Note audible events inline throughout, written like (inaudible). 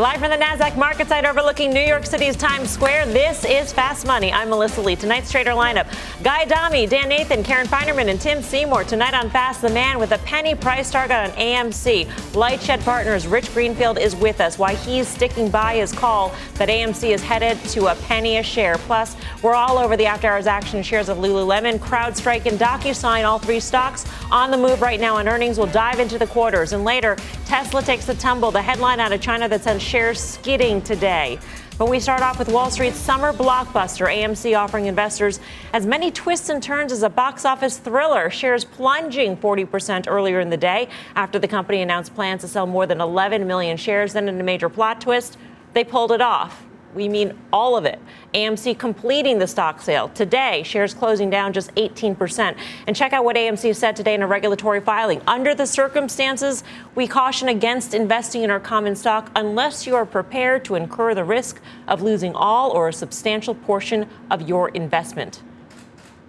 Live from the NASDAQ market site overlooking New York City's Times Square, this is Fast Money. I'm Melissa Lee. Tonight's trader lineup Guy Adami, Dan Nathan, Karen Finerman, and Tim Seymour. Tonight on Fast, the man with a penny price target on AMC. LightShed Partners, Rich Greenfield is with us. Why he's sticking by his call that AMC is headed to a penny a share. Plus, we're all over the after hours action shares of Lululemon, CrowdStrike, and DocuSign, all three stocks on the move right now on earnings. We'll dive into the quarters. And later, Tesla takes a tumble. The headline out of China that says shares skidding today. But we start off with Wall Street's summer blockbuster, AMC offering investors as many twists and turns as a box office thriller. Shares plunging 40% earlier in the day after the company announced plans to sell more than 11 million shares. Then, in a major plot twist, they pulled it off. We mean all of it. AMC completing the stock sale. Today, shares closing down just 18%. And check out what AMC said today in a regulatory filing. Under the circumstances, we caution against investing in our common stock unless you are prepared to incur the risk of losing all or a substantial portion of your investment.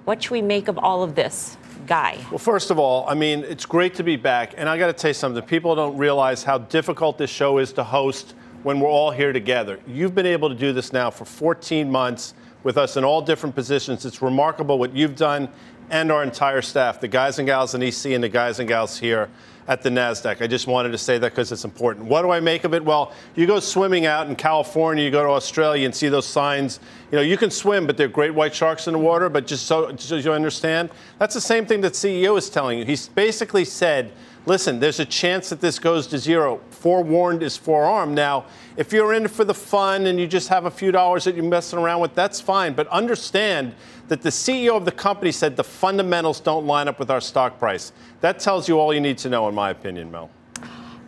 What should we make of all of this? Guy. Well, first of all, I mean, it's great to be back. And I got to tell you something. People don't realize how difficult this show is to host when we're all here together. You've been able to do this now for 14 months with us in all different positions. It's remarkable what you've done and our entire staff, the guys and gals in EC and the guys and gals here at the NASDAQ. I just wanted to say that because it's important. What do I make of it? Well, you go swimming out in California, you go to Australia and see those signs. You know, you can swim, but there are great white sharks in the water. But just so, just so you understand, that's the same thing that CEO is telling you. He's basically said, listen, there's a chance that this goes to zero. Forewarned is forearmed. Now, if you're in for the fun and you just have a few dollars that you're messing around with, that's fine. But understand that the CEO of the company said the fundamentals don't line up with our stock price. That tells you all you need to know, in my opinion, Mel.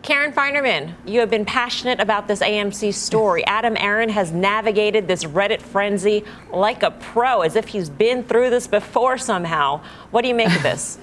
Karen Finerman, you have been passionate about this AMC story. Adam Aron has navigated this Reddit frenzy like a pro, as if he's been through this before somehow. What do you make of this?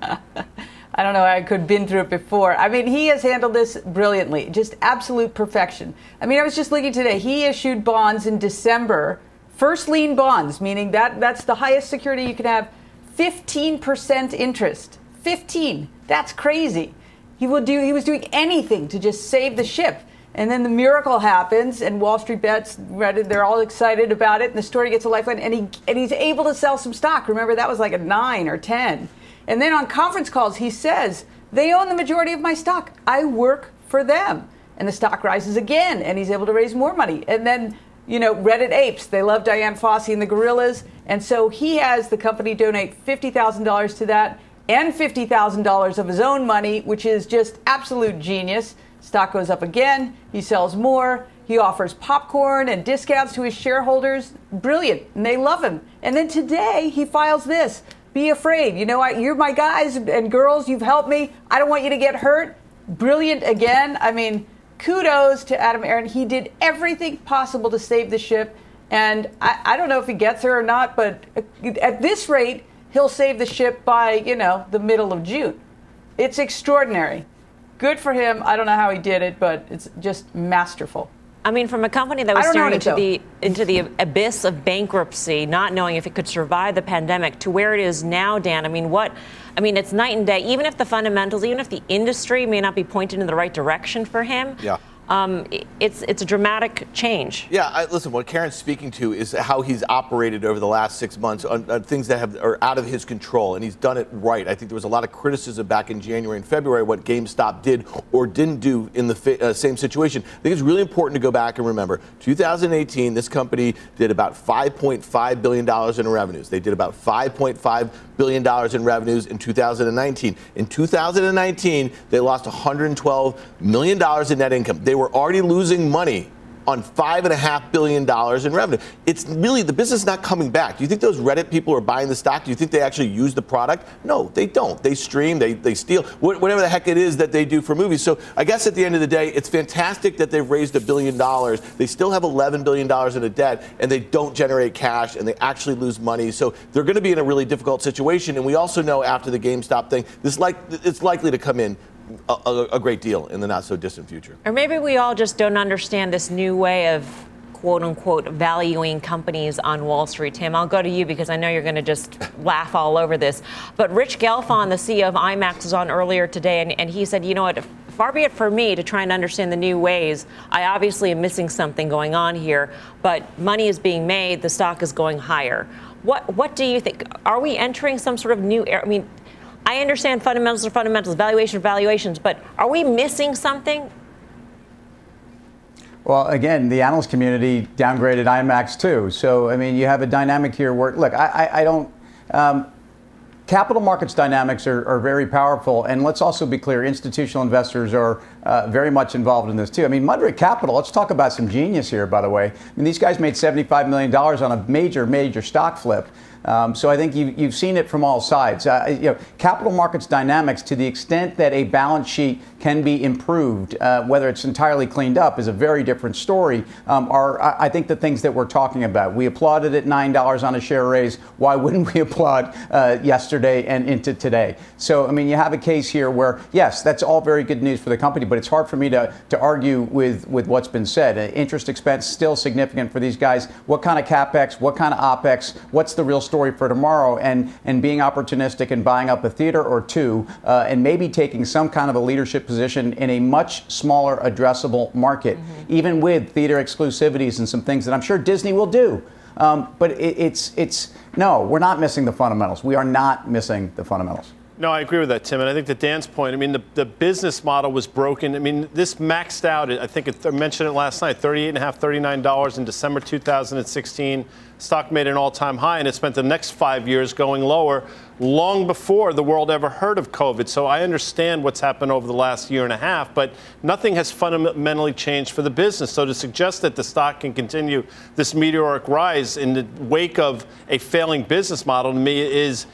(laughs) I don't know. I could have been through it before. I mean, he has handled this brilliantly, just absolute perfection. I mean, I was just looking today. He issued bonds in December, first lien bonds, meaning that that's the highest security you can have, 15% interest. 15. That's crazy. He will do. He was doing anything to just save the ship. And then the miracle happens, and Wall Street bets Reddit. They're all excited about it, and the story gets a lifeline. And he and he's able to sell some stock. Remember that was like a nine or ten. And then on conference calls, he says, They own the majority of my stock. I work for them. And the stock rises again, and he's able to raise more money. And then, you know, Reddit apes, they love Dian Fossey and the gorillas. And so he has the company donate $50,000 to that and $50,000 of his own money, which is just absolute genius. Stock goes up again. He sells more. He offers popcorn and discounts to his shareholders. Brilliant. And they love him. And then today he files this be afraid. You know, I, you're my guys and girls. You've helped me. I don't want you to get hurt. Brilliant again. I mean, kudos to Adam Aron. He did everything possible to save the ship. And I, I don't know if he gets her or not, but at this rate, he'll save the ship by, you know, the middle of June. It's extraordinary. Good for him. I don't know how he did it, but it's just masterful. I mean, from a company that was staring into the into the abyss of bankruptcy, not knowing if it could survive the pandemic, to where it is now, Dan. I mean, what? I mean, it's night and day. Even if the fundamentals, even if the industry may not be pointed in the right direction for him, yeah um, it's it's a dramatic change. Yeah, I, listen. What Karen's speaking to is how he's operated over the last six months on, on, things that have are out of his control, and he's done it right. I think there was a lot of criticism back in January and February what GameStop did or didn't do in the uh, same situation. I think it's really important to go back and remember 2018. This company did about 5.5 billion dollars in revenues. They did about 5.5 billion dollars in revenues in 2019. In 2019, they lost 112 million dollars in net income. They were already losing money on $5.5 billion in revenue. It's really, the business not coming back. Do you think those Reddit people are buying the stock? Do you think they actually use the product? No, they don't. They stream, they, they steal, whatever the heck it is that they do for movies. So I guess at the end of the day, it's fantastic that they've raised a billion dollars. They still have $11 billion in a debt, and they don't generate cash, and they actually lose money. So they're going to be in a really difficult situation. And we also know after the GameStop thing, this like it's likely to come in a, a, great deal in the not so distant future. Or maybe we all just don't understand this new way of quote unquote valuing companies on Wall Street. Tim, I'll go to you because I know you're going to just (laughs) laugh all over this. But Rich Gelfond, the CEO of IMAX, was on earlier today, and, and he said, you know what? Far be it for me to try and understand the new ways. I obviously am missing something going on here, but money is being made, the stock is going higher. What what do you think? Are we entering some sort of new era? I mean, I understand fundamentals are fundamentals, valuation valuations, but are we missing something? Well, again, the analyst community downgraded IMAX too. So, I mean, you have a dynamic here where, look, I, I, I don't. Um, capital markets dynamics are, are, very powerful. And let's also be clear institutional investors are uh, very much involved in this too. I mean, Mudrick Capital, let's talk about some genius here, by the way. I mean, these guys made $75 million on a major, major stock flip. Um, so I think you, you've seen it from all sides. Uh, you know, capital markets dynamics, to the extent that a balance sheet can be improved, uh, whether it's entirely cleaned up, is a very different story. Um, are I think the things that we're talking about. We applauded at nine dollars on a share raise. Why wouldn't we (laughs) applaud uh, yesterday and into today? So I mean, you have a case here where yes, that's all very good news for the company, but it's hard for me to to argue with with what's been said. Uh, interest expense still significant for these guys. What kind of capex? What kind of opex? What's the real story for tomorrow? And and being opportunistic and buying up a theater or two, uh, and maybe taking some kind of a leadership position in a much smaller addressable market, mm-hmm. even with theater exclusivities and some things that I'm sure Disney will do. Um, but it, it's it's no, we're not missing the fundamentals. We are not missing the fundamentals. No, I agree with that, Tim. And I think to Dan's point, I mean, the, the business model was broken. I mean, this maxed out, I think it, I mentioned it last night, $38.5, $39 in December 2016. Stock made an all time high, and it spent the next five years going lower long before the world ever heard of COVID. So I understand what's happened over the last year and a half, but nothing has fundamentally changed for the business. So to suggest that the stock can continue this meteoric rise in the wake of a failing business model to me is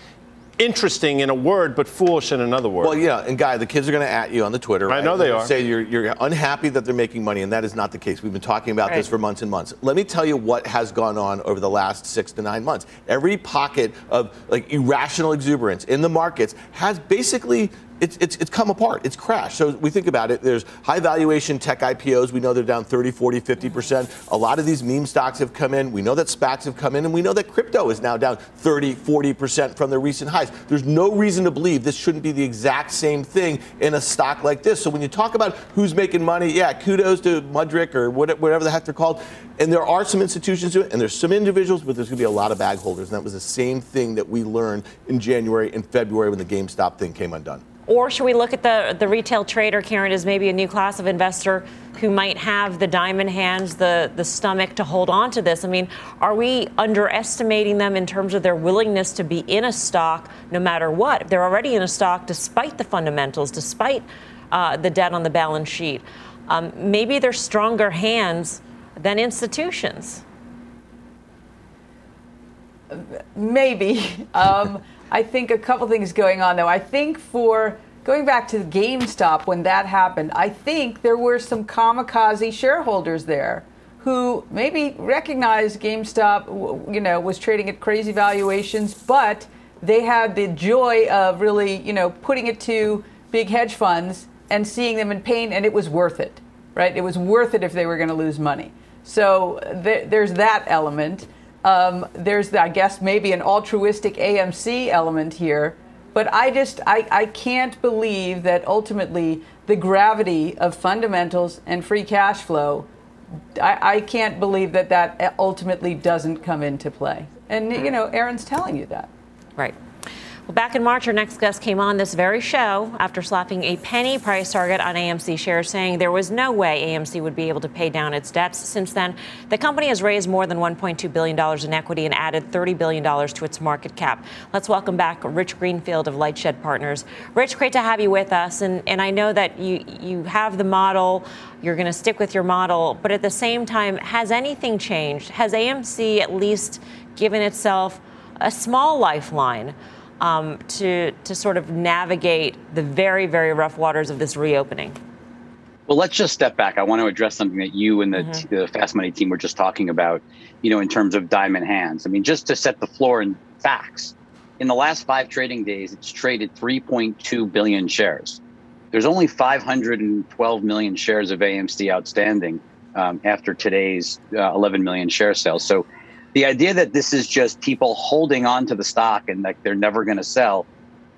interesting in a word, but foolish in another word. Well, yeah, and Guy, the kids are going to at you on the Twitter. Right? I know they are. Say you're, you're unhappy that they're making money, and that is not the case. We've been talking about right. this for months and months. Let me tell you what has gone on over the last six to nine months. Every pocket of like irrational exuberance in the markets has basically it's, it's, it's come apart. It's crashed. So we think about it. There's high valuation tech IPOs. We know they're down 30, 40, 50%. A lot of these meme stocks have come in. We know that SPACs have come in, and we know that crypto is now down 30, 40% from their recent highs. There's no reason to believe this shouldn't be the exact same thing in a stock like this. So when you talk about who's making money, yeah, kudos to Mudrick or whatever the heck they're called. And there are some institutions doing it, and there's some individuals, but there's going to be a lot of bag holders. And that was the same thing that we learned in January and February when the GameStop thing came undone. Or should we look at the, the retail trader, Karen, as maybe a new class of investor who might have the diamond hands, the, the stomach to hold on to this? I mean, are we underestimating them in terms of their willingness to be in a stock no matter what? If they're already in a stock despite the fundamentals, despite uh, the debt on the balance sheet, um, maybe they're stronger hands than institutions. Maybe. (laughs) Um, I think a couple things going on though. I think for going back to GameStop when that happened, I think there were some kamikaze shareholders there who maybe recognized GameStop, you know, was trading at crazy valuations, but they had the joy of really, you know, putting it to big hedge funds and seeing them in pain, and it was worth it, right? It was worth it if they were going to lose money. So th- there's that element. Um, there's, I guess, maybe an altruistic AMC element here. But I just, I, I can't believe that ultimately the gravity of fundamentals and free cash flow, I, I can't believe that that ultimately doesn't come into play. And, you know, Aron's telling you that. Right. Well, back in March, our next guest came on this very show after slapping a penny price target on AMC shares, saying there was no way AMC would be able to pay down its debts. Since then, the company has raised more than $1.2 billion in equity and added $30 billion to its market cap. Let's welcome back Rich Greenfield of LightShed Partners. Rich, great to have you with us. And, and I know that you, you have the model, you're going to stick with your model, but at the same time, has anything changed? Has AMC at least given itself a small lifeline? Um, to, to sort of navigate the very, very rough waters of this reopening? Well, let's just step back. I want to address something that you and the, mm-hmm. t- the Fast Money team were just talking about, you know, in terms of diamond hands. I mean, just to set the floor in facts, in the last five trading days, it's traded 3.2 billion shares. There's only 512 million shares of AMC outstanding um, after today's uh, 11 million share sales. So the idea that this is just people holding on to the stock and like they're never going to sell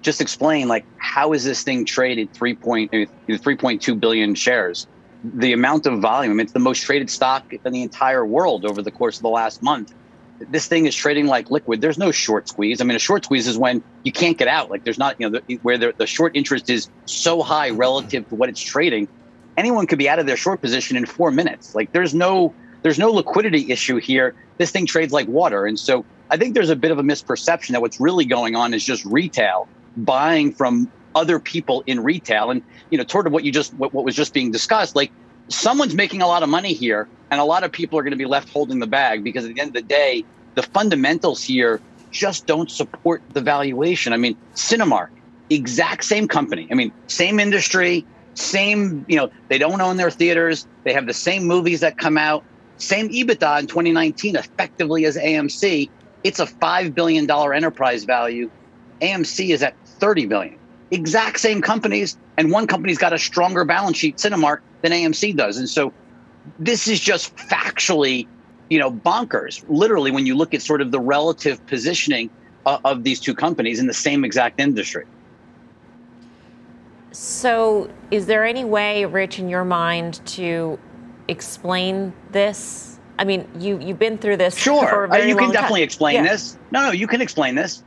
just explain like how is this thing traded 3 point, uh, 3.2 billion shares? The amount of volume it's the most traded stock in the entire world over the course of the last month. This thing is trading like liquid. There's no short squeeze. I mean a short squeeze is when you can't get out. Like there's not you know the, where the, the short interest is so high relative to what it's trading. Anyone could be out of their short position in four minutes. Like there's no there's no liquidity issue here this thing trades like water. And so I think there's a bit of a misperception that what's really going on is just retail buying from other people in retail. And, you know, toward what you just, what, what was just being discussed, like someone's making a lot of money here and a lot of people are going to be left holding the bag because at the end of the day, the fundamentals here just don't support the valuation. I mean, Cinemark, exact same company. I mean, same industry, same, you know, they don't own their theaters. They have the same movies that come out. Same EBITDA in 2019, effectively as AMC. It's a $5 billion enterprise value. AMC is at 30 billion. Exact same companies, and one company's got a stronger balance sheet, Cinemark, than AMC does. And so this is just factually, you know, bonkers. Literally, when you look at sort of the relative positioning of, of these two companies in the same exact industry. So, is there any way, Rich, in your mind, to explain this? I mean, you you've been through this. Sure, uh, you can definitely time. explain yeah. this. No, no, you can explain this.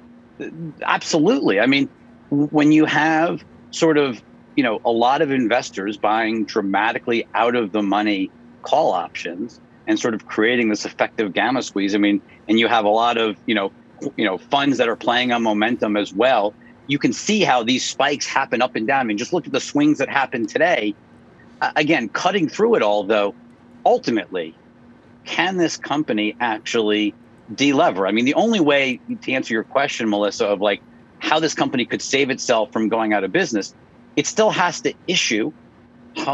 Absolutely. I mean, when you have sort of you know a lot of investors buying dramatically out of the money call options and sort of creating this effective gamma squeeze. I mean, and you have a lot of you know you know funds that are playing on momentum as well. You can see how these spikes happen up and down. I mean, just look at the swings that happened today again, cutting through it all, though, ultimately, can this company actually delever? I mean, the only way to answer your question, Melissa, of like how this company could save itself from going out of business, it still has to issue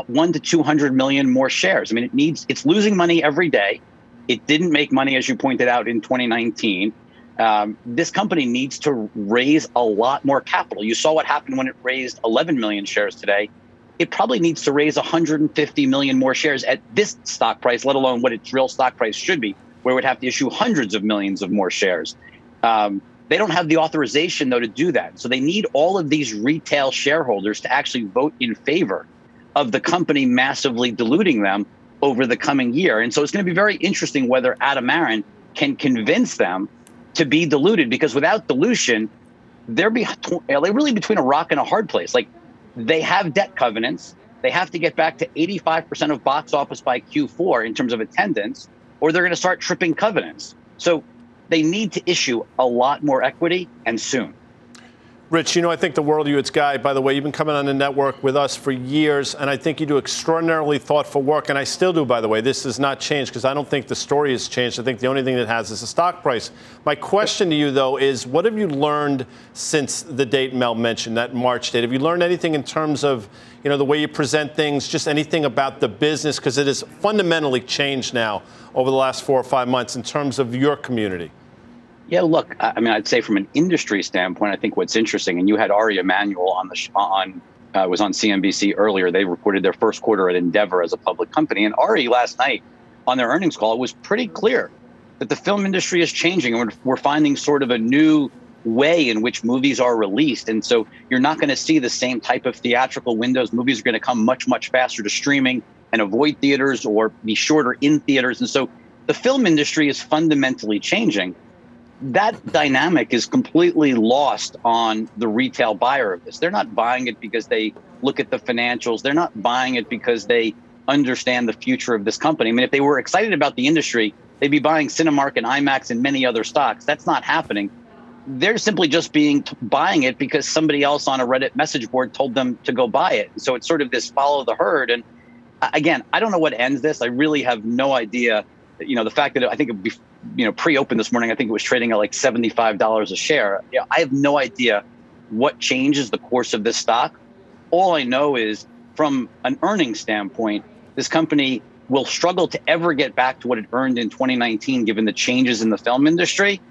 one to 200 million more shares. I mean, it needs, it's losing money every day. It didn't make money, as you pointed out, in 2019. Um, this company needs to raise a lot more capital. You saw what happened when it raised 11 million shares today it probably needs to raise 150 million more shares at this stock price, let alone what its real stock price should be, where it would have to issue hundreds of millions of more shares. Um, they don't have the authorization, though, to do that. So they need all of these retail shareholders to actually vote in favor of the company massively diluting them over the coming year. And so it's going to be very interesting whether Adam Aron can convince them to be diluted, because without dilution, they're, be- they're really between a rock and a hard place. Like they have debt covenants. They have to get back to 85% of box office by Q4 in terms of attendance, or they're going to start tripping covenants. So they need to issue a lot more equity and soon. Rich, you know, I think the world you. It's Guy. By the way, you've been coming on the network with us for years, and I think you do extraordinarily thoughtful work, and I still do, by the way. This has not changed because I don't think the story has changed. I think the only thing that has is the stock price. My question to you, though, is what have you learned since the date Mel mentioned, that March date? Have you learned anything in terms of, you know, the way you present things, just anything about the business? Because it has fundamentally changed now over the last four or five months in terms of your community. Yeah, look, I mean, I'd say from an industry standpoint, I think what's interesting, and you had Ari Emanuel on the on uh, was on CNBC earlier. They reported their first quarter at Endeavor as a public company, and Ari last night on their earnings call it was pretty clear that the film industry is changing, and we're, we're finding sort of a new way in which movies are released, and so you're not going to see the same type of theatrical windows. Movies are going to come much much faster to streaming and avoid theaters or be shorter in theaters, and so the film industry is fundamentally changing. That dynamic is completely lost on the retail buyer of this. They're not buying it because they look at the financials. They're not buying it because they understand the future of this company. I mean, if they were excited about the industry, they'd be buying Cinemark and IMAX and many other stocks. That's not happening. They're simply just being buying it because somebody else on a Reddit message board told them to go buy it. So it's sort of this follow the herd. And uh, again, I don't know what ends this. I really have no idea. You know, the fact that I think it would be, you know pre-open this morning, I think it was trading at like seventy-five dollars a share. You know, I have no idea what changes the course of this stock. All I know is from an earnings standpoint, this company will struggle to ever get back to what it earned in 2019, given the changes in the film industry.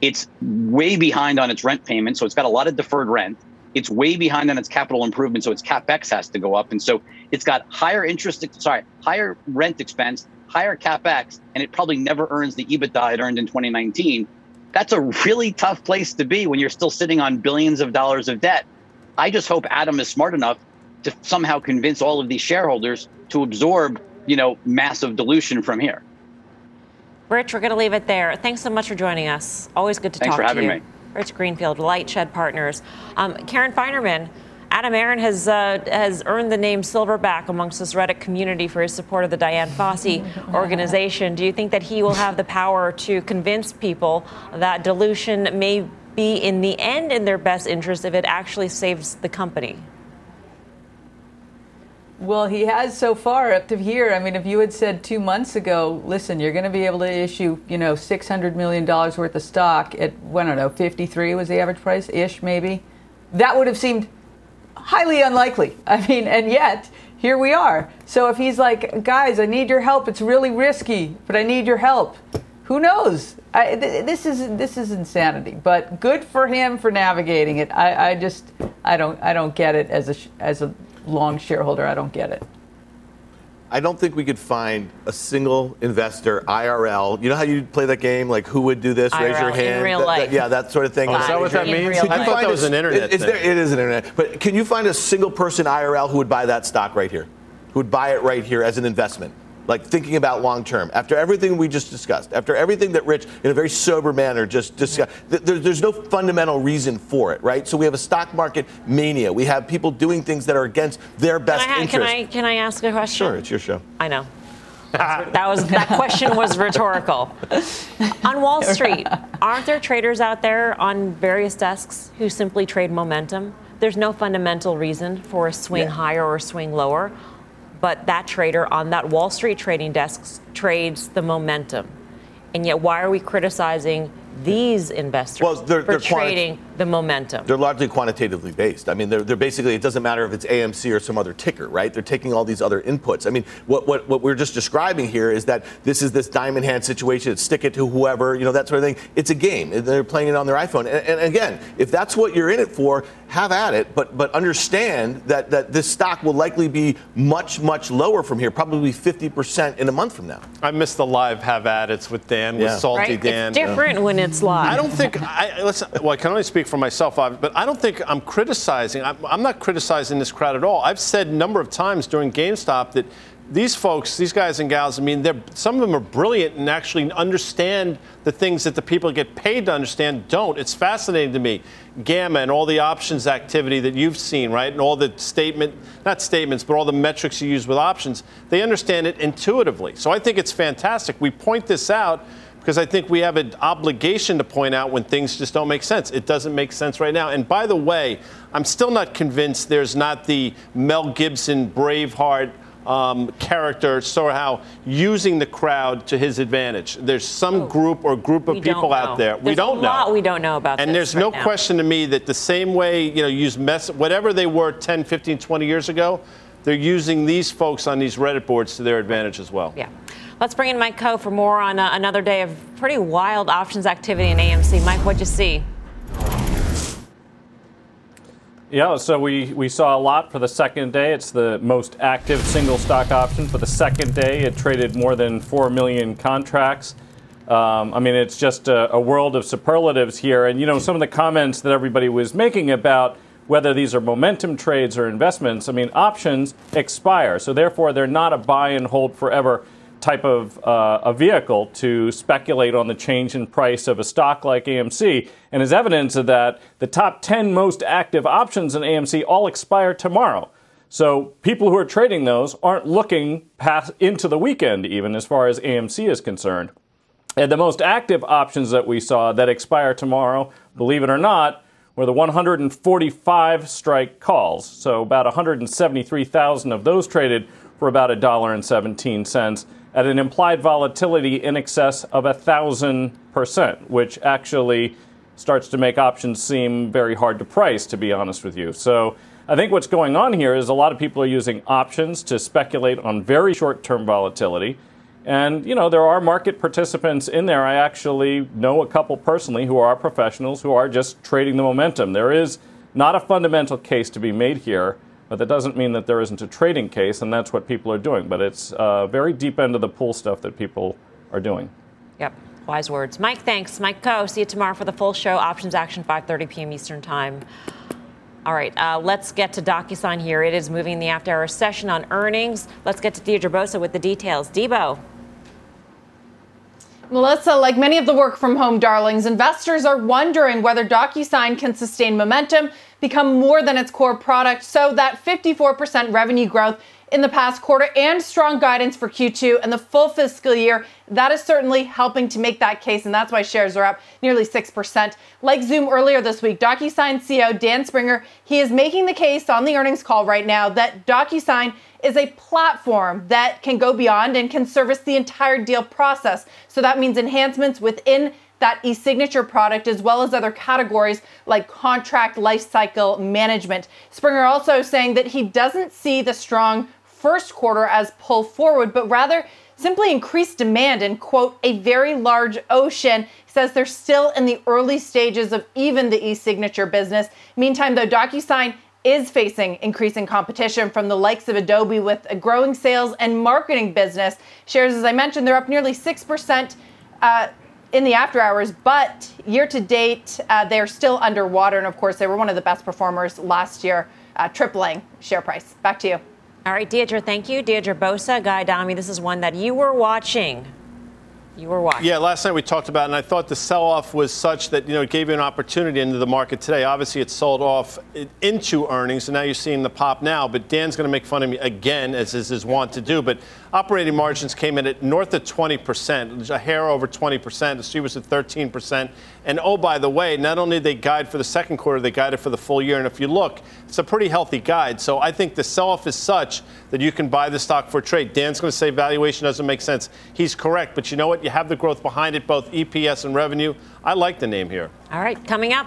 It's way behind on its rent payment, so it's got a lot of deferred rent. It's way behind on its capital improvement, so its capex has to go up, and so it's got higher interest, sorry, higher rent expense, higher capex, and it probably never earns the EBITDA it earned in 2019. That's a really tough place to be when you're still sitting on billions of dollars of debt. I just hope Adam is smart enough to somehow convince all of these shareholders to absorb, you know, massive dilution from here. Rich, we're going to leave it there. Thanks so much for joining us. Always good to Thanks talk to you. Me. Rich Greenfield, LightShed Partners. Um, Karen Finerman, Adam Aron has uh, has earned the name Silverback amongst this Reddit community for his support of the Dian Fossey organization. Do you think that he will have the power to convince people that dilution may be in the end in their best interest if it actually saves the company? Well, he has so far up to here. I mean, if you had said two months ago, listen, you're going to be able to issue, you know, $600 million worth of stock at, I don't know, 53 was the average price ish, maybe, that would have seemed highly unlikely. I mean, and yet, here we are. So if he's like, guys, I need your help, it's really risky, but I need your help. Who knows? I, th- this is this is insanity, but good for him for navigating it. I, I just I don't I don't get it as a as a long shareholder, I don't get it. I don't think we could find a single investor IRL. You know how you play that game, like who would do this? IRL, raise your hand. In real life. that- yeah, that sort of thing. Oh, is that what that means? I thought that was an internet Is thing. there, it is an internet. But can you find a single person IRL who would buy that stock right here? Who would buy it right here as an investment? Like thinking about long term. After everything we just discussed, after everything that Rich, in a very sober manner, just discussed, th- there, there's no fundamental reason for it, right? So we have a stock market mania. We have people doing things that are against their best Can I, interest. can I can I ask a question? Sure, it's your show. I know. that was that question was rhetorical. (laughs) On Wall Street, aren't there traders out there on various desks who simply trade momentum? There's no fundamental reason for a swing Yeah. higher or a swing lower, but that trader on that Wall Street trading desk trades the momentum. And yet, why are we criticizing these investors Well, they're- for they're quanti- trading the momentum? They're largely quantitatively based. I mean, they're, they're basically, it doesn't matter if it's AMC or some other ticker, right? They're taking all these other inputs. I mean, what, what, what we're just describing here is that this is this diamond hand situation, stick it to whoever, you know, that sort of thing. It's a game. They're playing it on their iPhone. And, and again, if that's what you're in it for, have at it, but, but understand that, that this stock will likely be much, much lower from here, probably 50% in a month from now. I missed the live have at it's with Dan, Yeah. with Salty right? Dan. It's different when it's live. I don't think I listen. Well, I can only speak for myself, but I don't think I'm criticizing. I'm, I'm not criticizing this crowd at all. I've said a number of times during GameStop that these folks, these guys and gals, I mean, some of them are brilliant and actually understand the things that the people get paid to understand don't. It's fascinating to me, Gamma and all the options activity that you've seen, right, and all the statement, not statements, but all the metrics you use with options. They understand it intuitively. So I think it's fantastic. We point this out because I think we have an obligation to point out when things just don't make sense. It doesn't make sense right now. And by the way, I'm still not convinced there's not the Mel Gibson Braveheart um, character somehow using the crowd to his advantage. There's some group or group of people out know. there. we don't a know. lot we don't know about And there's no now. question to me that the same way, you know, use mess, whatever they were 10, 15, 20 years ago, they're using these folks on these Reddit boards to their advantage as well. Yeah. Let's bring in Mike Khouw for more on uh, another day of pretty wild options activity in AMC. Mike, what'd you see? Yeah, so we, we saw a lot for the second day. It's the most active single stock option for the second day. It traded more than 4 million contracts. Um, I mean, it's just a, a world of superlatives here. And, you know, some of the comments that everybody was making about whether these are momentum trades or investments, I mean, options expire. So therefore, they're not a buy and hold forever. Type of uh, a vehicle to speculate on the change in price of a stock like AMC. And as evidence of that, the top 10 most active options in AMC all expire tomorrow. So people who are trading those aren't looking past into the weekend, even as far as AMC is concerned. And the most active options that we saw that expire tomorrow, believe it or not, were the 145 strike calls. So about 173,000 of those traded for about $1.17 at an implied volatility in excess of a thousand percent, which actually starts to make options seem very hard to price, to be honest with you. So I think what's going on here is a lot of people are using options to speculate on very short term volatility. And, you know, there are market participants in there. I actually know a couple personally who are professionals who are just trading the momentum. There is not a fundamental case to be made here but that doesn't mean that there isn't a trading case, and that's what people are doing. But it's uh, very deep end of the pool stuff that people are doing. Yep. Wise words. Mike, thanks. Mike Khouw. See you tomorrow for the full show. Options action, 5.30 p.m. Eastern Time. All right, uh, let's get to DocuSign here. It is moving the after hour session on earnings. Let's get to Deirdre Bosa with the details. Debo. Melissa, like many of the work from home darlings, investors are wondering whether DocuSign can sustain momentum, become more than its core product, so that 54% revenue growth in the past quarter and strong guidance for Q2 and the full fiscal year. That is certainly helping to make that case, and that's why shares are up nearly 6%. Like Zoom earlier this week, DocuSign CEO Dan Springer, he is making the case on the earnings call right now that DocuSign is a platform that can go beyond and can service the entire deal process. So that means enhancements within that e-signature product as well as other categories like contract lifecycle management. Springer also saying that he doesn't see the strong first quarter as pull forward, but rather simply increased demand and quote a very large ocean. He says they're still in the early stages of even the e-signature business. Meantime, though, DocuSign is facing increasing competition from the likes of Adobe with a growing sales and marketing business. Shares, as I mentioned, they're up nearly 6% uh, in the after hours, but year to date, uh, they're still underwater. And of course, they were one of the best performers last year, uh, tripling share price. Back to you. All right, Deirdre, thank you. Deirdre Bosa, Guy Adami, this is one that you were watching you were watching. Yeah, last night we talked about, it, and I thought the sell-off was such that you know it gave you an opportunity into the market today. Obviously, it sold off into earnings, and now you're seeing the pop now. But Dan's going to make fun of me again, as is his want to do. But operating margins came in at north of 20 percent, a hair over 20 percent. The street was at 13 percent. And oh, by the way, not only they guide for the second quarter, they guided for the full year. And if you look, it's a pretty healthy guide. So I think the sell-off is such that you can buy the stock for trade. Dan's going to say valuation doesn't make sense. He's correct, but you know what? You have the growth behind it, both EPS and revenue. I like the name here. All right, coming up.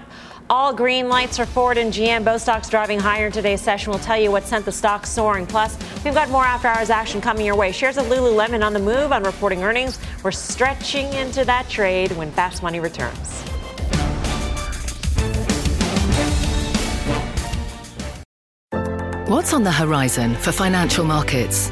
All green lights are Ford and GM. Both stocks driving higher in today's session. We'll tell you what sent the stock soaring. Plus, we've got more after hours action coming your way. Shares of Lululemon on the move on reporting earnings. We're stretching into that trade when Fast Money returns. What's on the horizon for financial markets?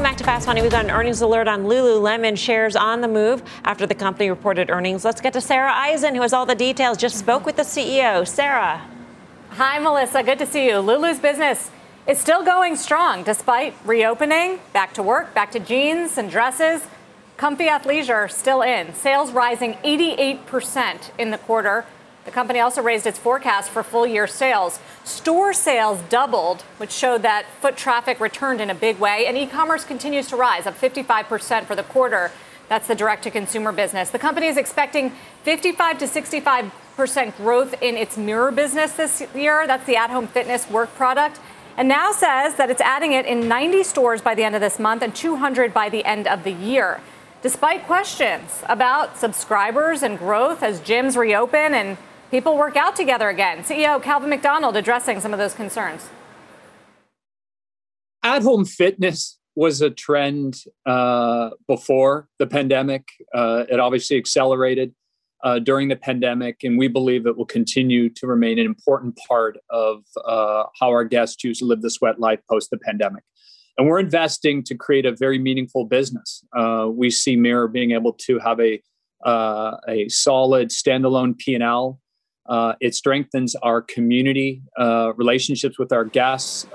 Welcome back to Fast Money. We've got an earnings alert on Lululemon shares on the move after the company reported earnings. Let's get to Sarah Eisen, who has all the details. Just spoke with the CEO. Sarah. Hi, Melissa. Good to see you. Lulu's business is still going strong despite reopening, back to work, back to jeans and dresses. Comfy athleisure still in. Sales rising 88% in the quarter. The company also raised its forecast for full year sales. Store sales doubled, which showed that foot traffic returned in a big way, and e commerce continues to rise, up 55% for the quarter. That's the direct to consumer business. The company is expecting 55 to 65% growth in its mirror business this year. That's the at home fitness work product. And now says that it's adding it in 90 stores by the end of this month and 200 by the end of the year. Despite questions about subscribers and growth as gyms reopen and people work out together again. CEO Calvin McDonald addressing some of those concerns. At home fitness was a trend uh, before the pandemic. Uh, it obviously accelerated uh, during the pandemic, and we believe it will continue to remain an important part of uh, how our guests choose to live the sweat life post the pandemic. And we're investing to create a very meaningful business. Uh, we see Mirror being able to have a uh, a solid standalone P&L. Uh, it strengthens our community uh, relationships with our guests.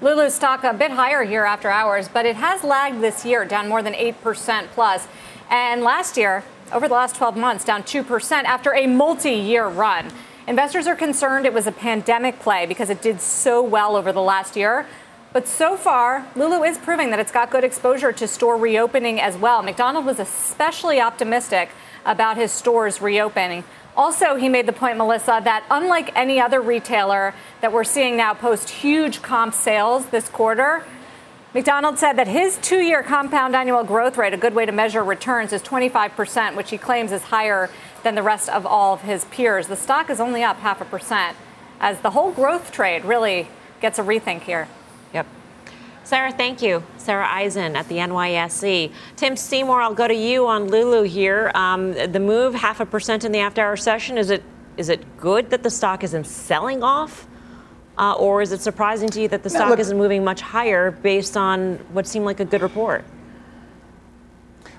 Lulu stock a bit higher here after hours, but it has lagged this year, down more than 8% plus. And last year, over the last 12 months, down 2% after a multi year run. Investors are concerned it was a pandemic play because it did so well over the last year. But so far, Lulu is proving that it's got good exposure to store reopening as well. McDonald was especially optimistic about his stores reopening. Also, he made the point, Melissa, that unlike any other retailer that we're seeing now post huge comp sales this quarter, McDonald said that his two year compound annual growth rate, a good way to measure returns, is 25%, which he claims is higher than the rest of all of his peers. The stock is only up half a percent as the whole growth trade really gets a rethink here. Yep. Sarah, thank you. Sarah Eisen at the NYSE. Tim Seymour, I'll go to you on Lulu here. Um, the move, half a percent in the after hour session, is it is it good that the stock isn't selling off? Uh, or is it surprising to you that the stock look, isn't moving much higher based on what seemed like a good report?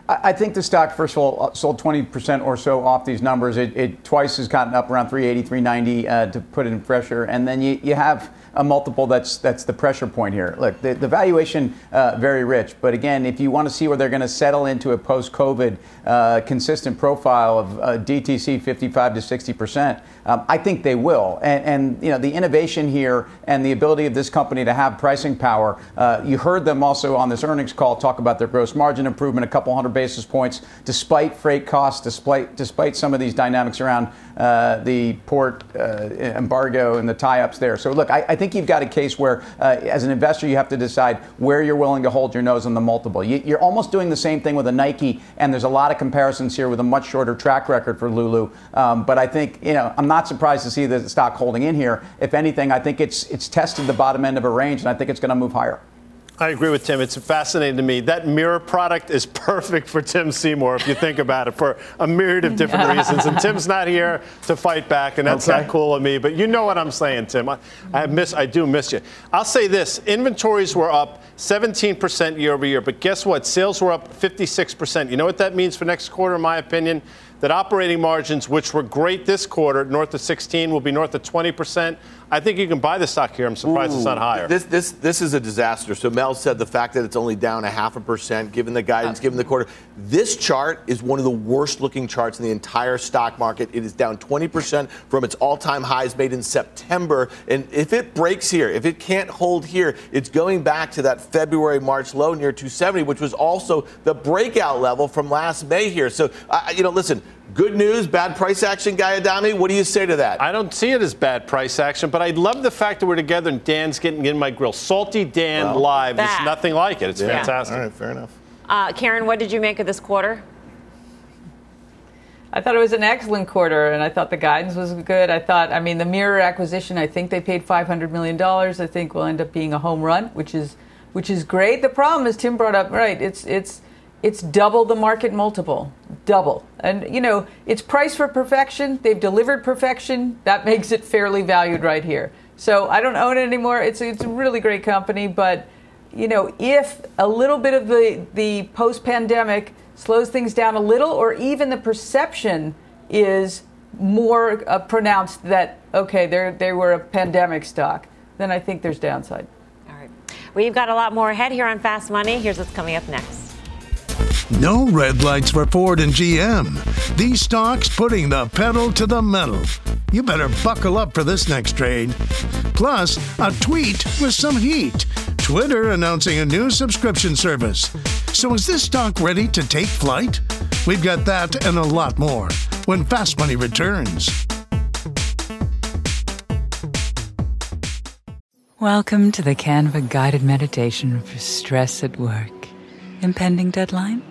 I think the stock, first of all, uh, sold 20% or so off these numbers. It, it twice has gotten up around 380, 390 uh, to put it in pressure. And then you, you have a multiple that's that's the pressure point here. Look, the, the valuation uh, very rich, but again, if you want to see where they're going to settle into a post-COVID uh, consistent profile of uh, DTC 55 to 60 percent, um, I think they will. And, and, you know the innovation here and the ability of this company to have pricing power. Uh, you heard them also on this earnings call talk about their gross margin improvement, a couple hundred basis points, despite freight costs, despite despite some of these dynamics around uh, the port uh, embargo and the tie-ups there. So look, I, I think you've got a case where, uh, as an investor, you have to decide where you're willing to hold your nose on the multiple. You, are almost doing the same thing with a Nike, and there's a lot of comparisons here with a much shorter track record for Lulu. Um, but I think you know I'm not surprised to see the stock holding in here. If anything, I think it's it's tested the bottom end of a range, and I think it's going to move higher. I agree with Tim. It's fascinating to me. That mirror product is perfect for Tim Seymour, if you think about it, for a myriad of different (laughs) reasons. And Tim's not here to fight back, and that's okay. not cool of me. But you know what I'm saying, Tim. I, I miss, I do miss you. I'll say this: inventories were up 17% year over year, but guess what? Sales were up 56%. You know what that means for next quarter, in my opinion? That operating margins, which were great this quarter, north of 16, will be north of 20%. I think you can buy the stock here. I'm surprised Ooh, it's not higher. This, this, this is a disaster. So Mel said the fact that it's only down a half a percent, given the guidance, given the quarter. This chart is one of the worst looking charts in the entire stock market. It is down 20% from its all time highs made in September. And if it breaks here, if it can't hold here, it's going back to that February, March low near 270, which was also the breakout level from last May here. So, uh, you know, listen, Good news, bad price action, Guy Adami. What do you say to that? I don't see it as bad price action, but I love the fact that we're together and Dan's getting in my grill. Salty Dan well, live is nothing like it. It's yeah. fantastic. All right, fair enough. Uh, Karen, what did you make of this quarter? I thought it was an excellent quarter, and I thought the guidance was good. I thought, I mean, the Mirror acquisition. I think they paid 500 million dollars. I think will end up being a home run, which is which is great. The problem, is Tim brought up, right? It's it's it's double the market multiple. Double. And you know it's priced for perfection. They've delivered perfection. That (laughs) makes it fairly valued right here. So i don't own it anymore. It's, it's a really great company but you know if a little bit of the, the post-pandemic slows things down a little or even the perception is more uh, pronounced that okay they were a pandemic stock then i think there's downside. All right. We've got a lot more ahead here on fast money. Here's what's coming up next no red lights for Ford and GM. These stocks putting the pedal to the metal. You better buckle up for this next trade. Plus, a tweet with some heat. Twitter announcing a new subscription service. So is this stock ready to take flight? We've got that and a lot more when Fast Money returns. Welcome to the Canva guided meditation for stress at work. Impending deadline?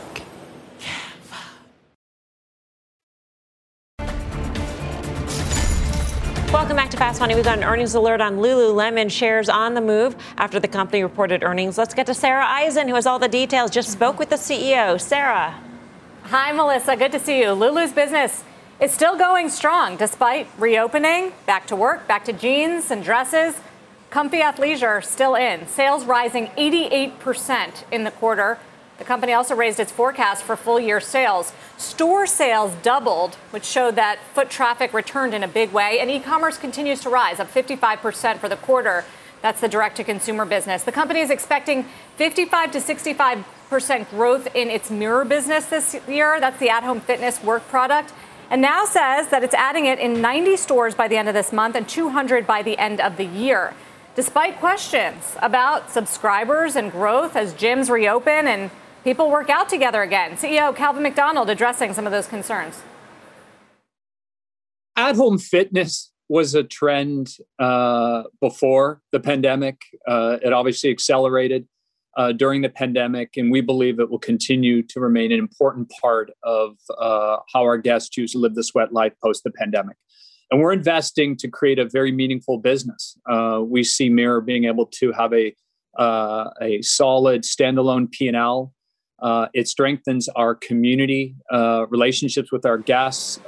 Fast Money. We've got an earnings alert on Lululemon shares on the move after the company reported earnings. Let's get to Sarah Eisen, who has all the details. Just spoke with the CEO. Sarah. Hi, Melissa. Good to see you. Lulu's business is still going strong despite reopening, back to work, back to jeans and dresses. Comfy athleisure still in. Sales rising 88% in the quarter. The company also raised its forecast for full year sales. Store sales doubled, which showed that foot traffic returned in a big way, and e commerce continues to rise, up 55% for the quarter. That's the direct to consumer business. The company is expecting 55 to 65% growth in its mirror business this year. That's the at home fitness work product. And now says that it's adding it in 90 stores by the end of this month and 200 by the end of the year. Despite questions about subscribers and growth as gyms reopen and people work out together again. CEO Calvin McDonald addressing some of those concerns. At home fitness was a trend uh, before the pandemic. Uh, it obviously accelerated uh, during the pandemic, and we believe it will continue to remain an important part of uh, how our guests choose to live the sweat life post the pandemic. And we're investing to create a very meaningful business. Uh, we see Mirror being able to have a uh, a solid standalone P&L uh, it strengthens our community uh, relationships with our guests.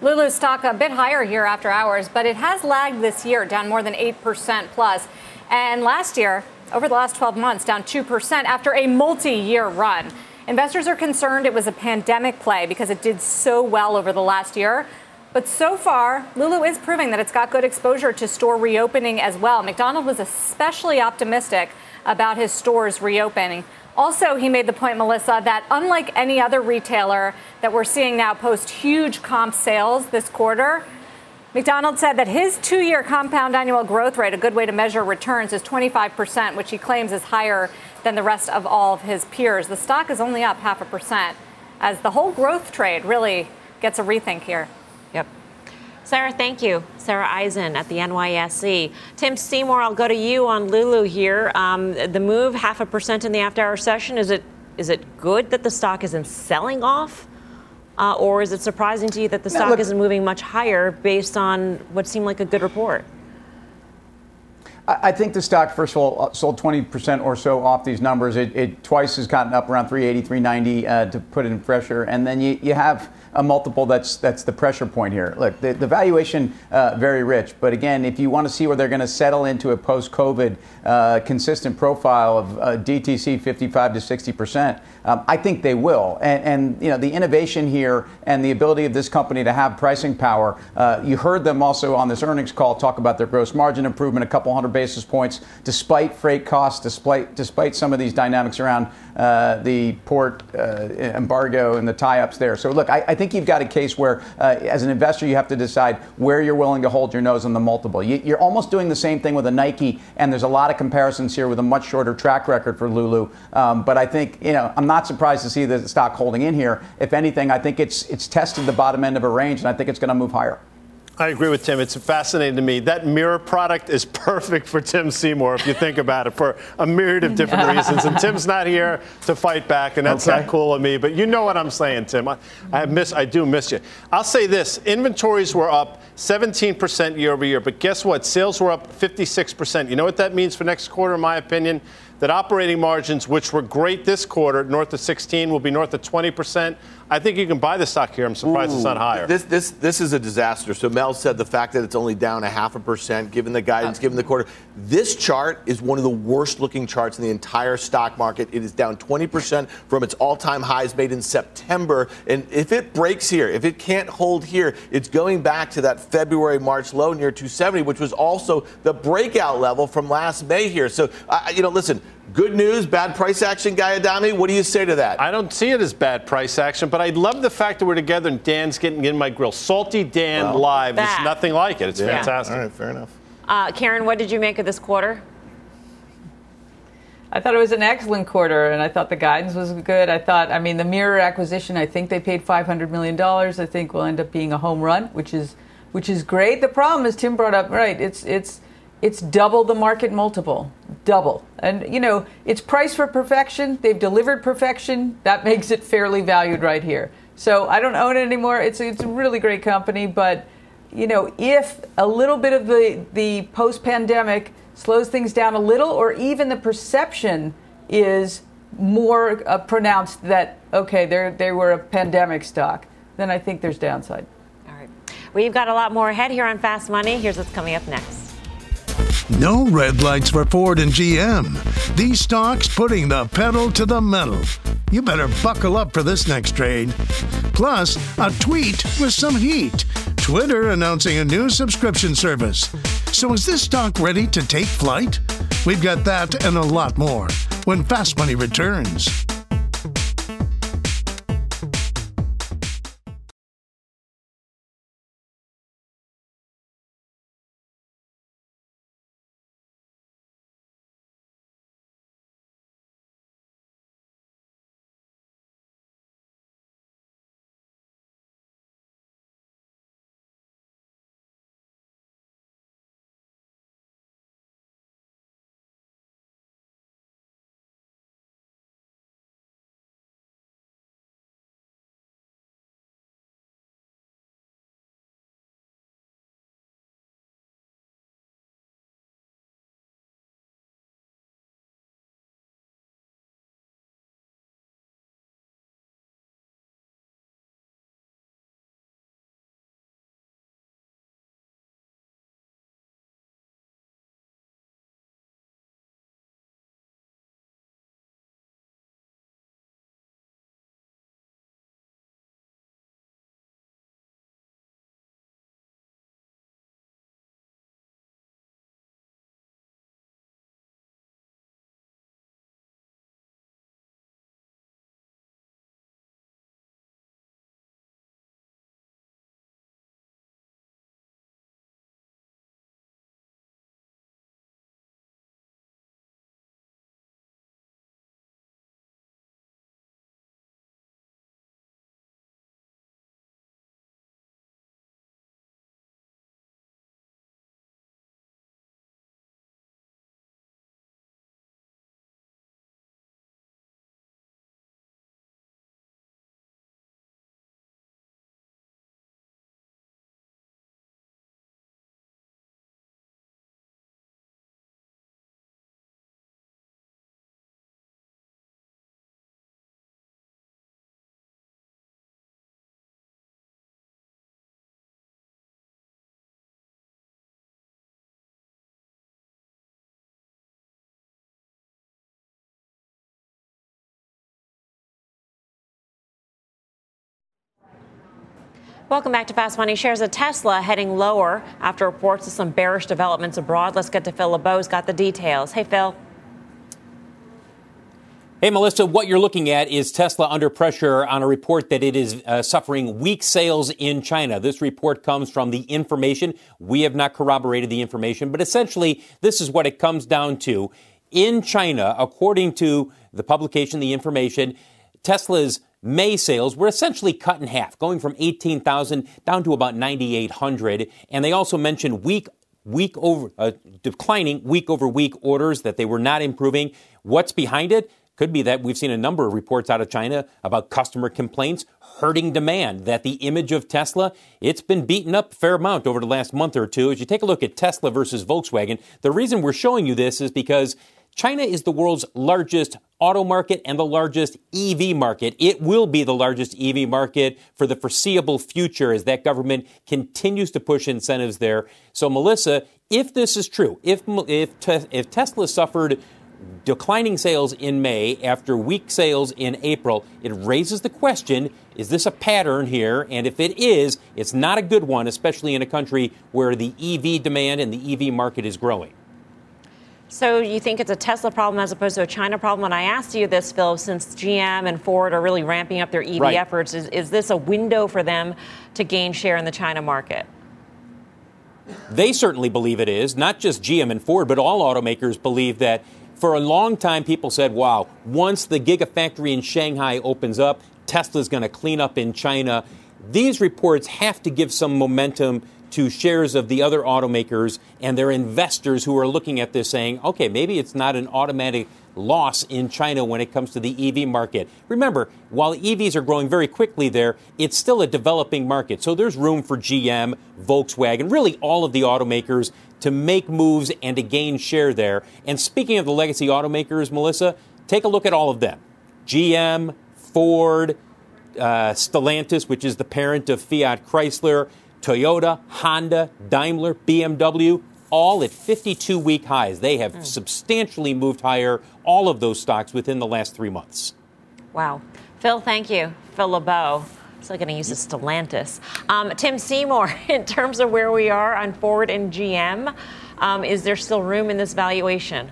Lulu stock a bit higher here after hours, but it has lagged this year, down more than 8% plus. And last year, over the last 12 months, down 2% after a multi year run. Investors are concerned it was a pandemic play because it did so well over the last year. But so far, Lulu is proving that it's got good exposure to store reopening as well. McDonald was especially optimistic about his stores reopening. Also, he made the point, Melissa, that unlike any other retailer that we're seeing now post huge comp sales this quarter, McDonald said that his two year compound annual growth rate, a good way to measure returns, is 25%, which he claims is higher than the rest of all of his peers. The stock is only up half a percent as the whole growth trade really gets a rethink here. Sarah, thank you. Sarah Eisen at the NYSE. Tim Seymour, I'll go to you on Lulu here. Um, the move, half a percent in the after hour session, is it is it good that the stock isn't selling off? Uh, or is it surprising to you that the stock look, isn't moving much higher based on what seemed like a good report? I think the stock, first of all, uh, sold 20% or so off these numbers. It, it twice has gotten up around 380, 390 uh, to put it in pressure. And then you, you have a multiple that's that's the pressure point here. Look, the, the valuation uh, very rich, but again, if you want to see where they're going to settle into a post-COVID uh, consistent profile of uh, DTC 55 to 60 percent, um, I think they will. And, and, you know the innovation here and the ability of this company to have pricing power. Uh, you heard them also on this earnings call talk about their gross margin improvement, a couple hundred basis points, despite freight costs, despite despite some of these dynamics around uh, the port uh, embargo and the tie-ups there. So look, I, I, think you've got a case where, uh, as an investor, you have to decide where you're willing to hold your nose on the multiple. You, are almost doing the same thing with a Nike, and there's a lot of comparisons here with a much shorter track record for Lulu. Um, but I think you know I'm not surprised to see the stock holding in here. If anything, I think it's it's tested the bottom end of a range, and I think it's going to move higher. I agree with Tim. It's fascinating to me. That mirror product is perfect for Tim Seymour, if you think about it, for a myriad of different reasons. And Tim's not here to fight back, and that's okay. not cool of me. But you know what I'm saying, Tim. I, I miss, I do miss you. I'll say this: inventories were up 17% year over year, but guess what? Sales were up 56%. You know what that means for next quarter, in my opinion? That operating margins, which were great this quarter, north of 16, will be north of 20 percent. I think you can buy the stock here. I'm surprised Ooh, it's not higher. This this this is a disaster. So Mel said the fact that it's only down a half a percent, given the guidance, uh, given the quarter. This chart is one of the worst looking charts in the entire stock market. It is down 20 percent from its all-time highs made in September. And if it breaks here, if it can't hold here, it's going back to that February March low near 270, which was also the breakout level from last May here. So uh, you know, listen. Good news, bad price action, Guy Adami. What do you say to that? I don't see it as bad price action, but I love the fact that we're together and Dan's getting in my grill. Salty Dan well, live. There's nothing like it. It's yeah. fantastic. All right, fair enough. Uh, Karen, what did you make of this quarter? I thought it was an excellent quarter, and I thought the guidance was good. I thought, I mean, the Mirror acquisition. I think they paid 500 million dollars. I think will end up being a home run, which is which is great. The problem is Tim brought up right. It's it's it's double the market multiple, double. And you know, it's priced for perfection. They've delivered perfection. That makes it fairly valued right here. So I don't own it anymore. It's it's a really great company, but you know, if a little bit of the the post-pandemic slows things down a little, or even the perception is more uh, pronounced that okay, they were a pandemic stock, then I think there's downside. All right, we've got a lot more ahead here on Fast Money. Here's what's coming up next. No red lights for Ford and GM. These stocks putting the pedal to the metal. You better buckle up for this next trade. Plus, a tweet with some heat. Twitter announcing a new subscription service. So is this stock ready to take flight? We've got that and a lot more when Fast Money returns. Welcome back to Fast Money. Shares of Tesla heading lower after reports of some bearish developments abroad. Let's get to Phil LeBeau's got the details. Hey, Phil. Hey, Melissa, what you're looking at is Tesla under pressure on a report that it is uh, suffering weak sales in China. This report comes from the information. We have not corroborated the information, but essentially, this is what it comes down to. In China, according to the publication, the information, Tesla's May sales were essentially cut in half, going from 18,000 down to about 9,800. And they also mentioned weak week over uh, declining week over week orders that they were not improving. What's behind it? Could be that we've seen a number of reports out of China about customer complaints hurting demand, that the image of Tesla, it's been beaten up a fair amount over the last month or two. As you take a look at Tesla versus Volkswagen, the reason we're showing you this is because China is the world's largest auto market and the largest EV market. It will be the largest EV market for the foreseeable future as that government continues to push incentives there. So, Melissa, if this is true, if, if, if Tesla suffered declining sales in May after weak sales in April, it raises the question is this a pattern here? And if it is, it's not a good one, especially in a country where the EV demand and the EV market is growing. So you think it's a Tesla problem as opposed to a China problem? And I asked you this, Phil, since GM and Ford are really ramping up their EV right. efforts, is, is this a window for them to gain share in the China market? They certainly believe it is. Not just GM and Ford, but all automakers believe that For a long time, people said, wow, once the Gigafactory in Shanghai opens up, Tesla's going to clean up in China. These reports have to give some momentum to shares of the other automakers and their investors who are looking at this saying, okay, maybe it's not an automatic loss in China when it comes to the EV market. Remember, while EVs are growing very quickly there, it's still a developing market. So there's room for GM, Volkswagen, really all of the automakers to make moves and to gain share there. And speaking of the legacy automakers, Melissa, take a look at all of them GM, Ford, uh, Stellantis, which is the parent of Fiat Chrysler, Toyota, Honda, Daimler, BMW, all at 52 week highs. They have mm. substantially moved higher, all of those stocks within the last three months. Wow. Phil, thank you. Phil LeBeau. Still going to use the Stellantis. Um, Tim Seymour, (laughs) in terms of where we are on Ford and GM, um, is there still room in this valuation?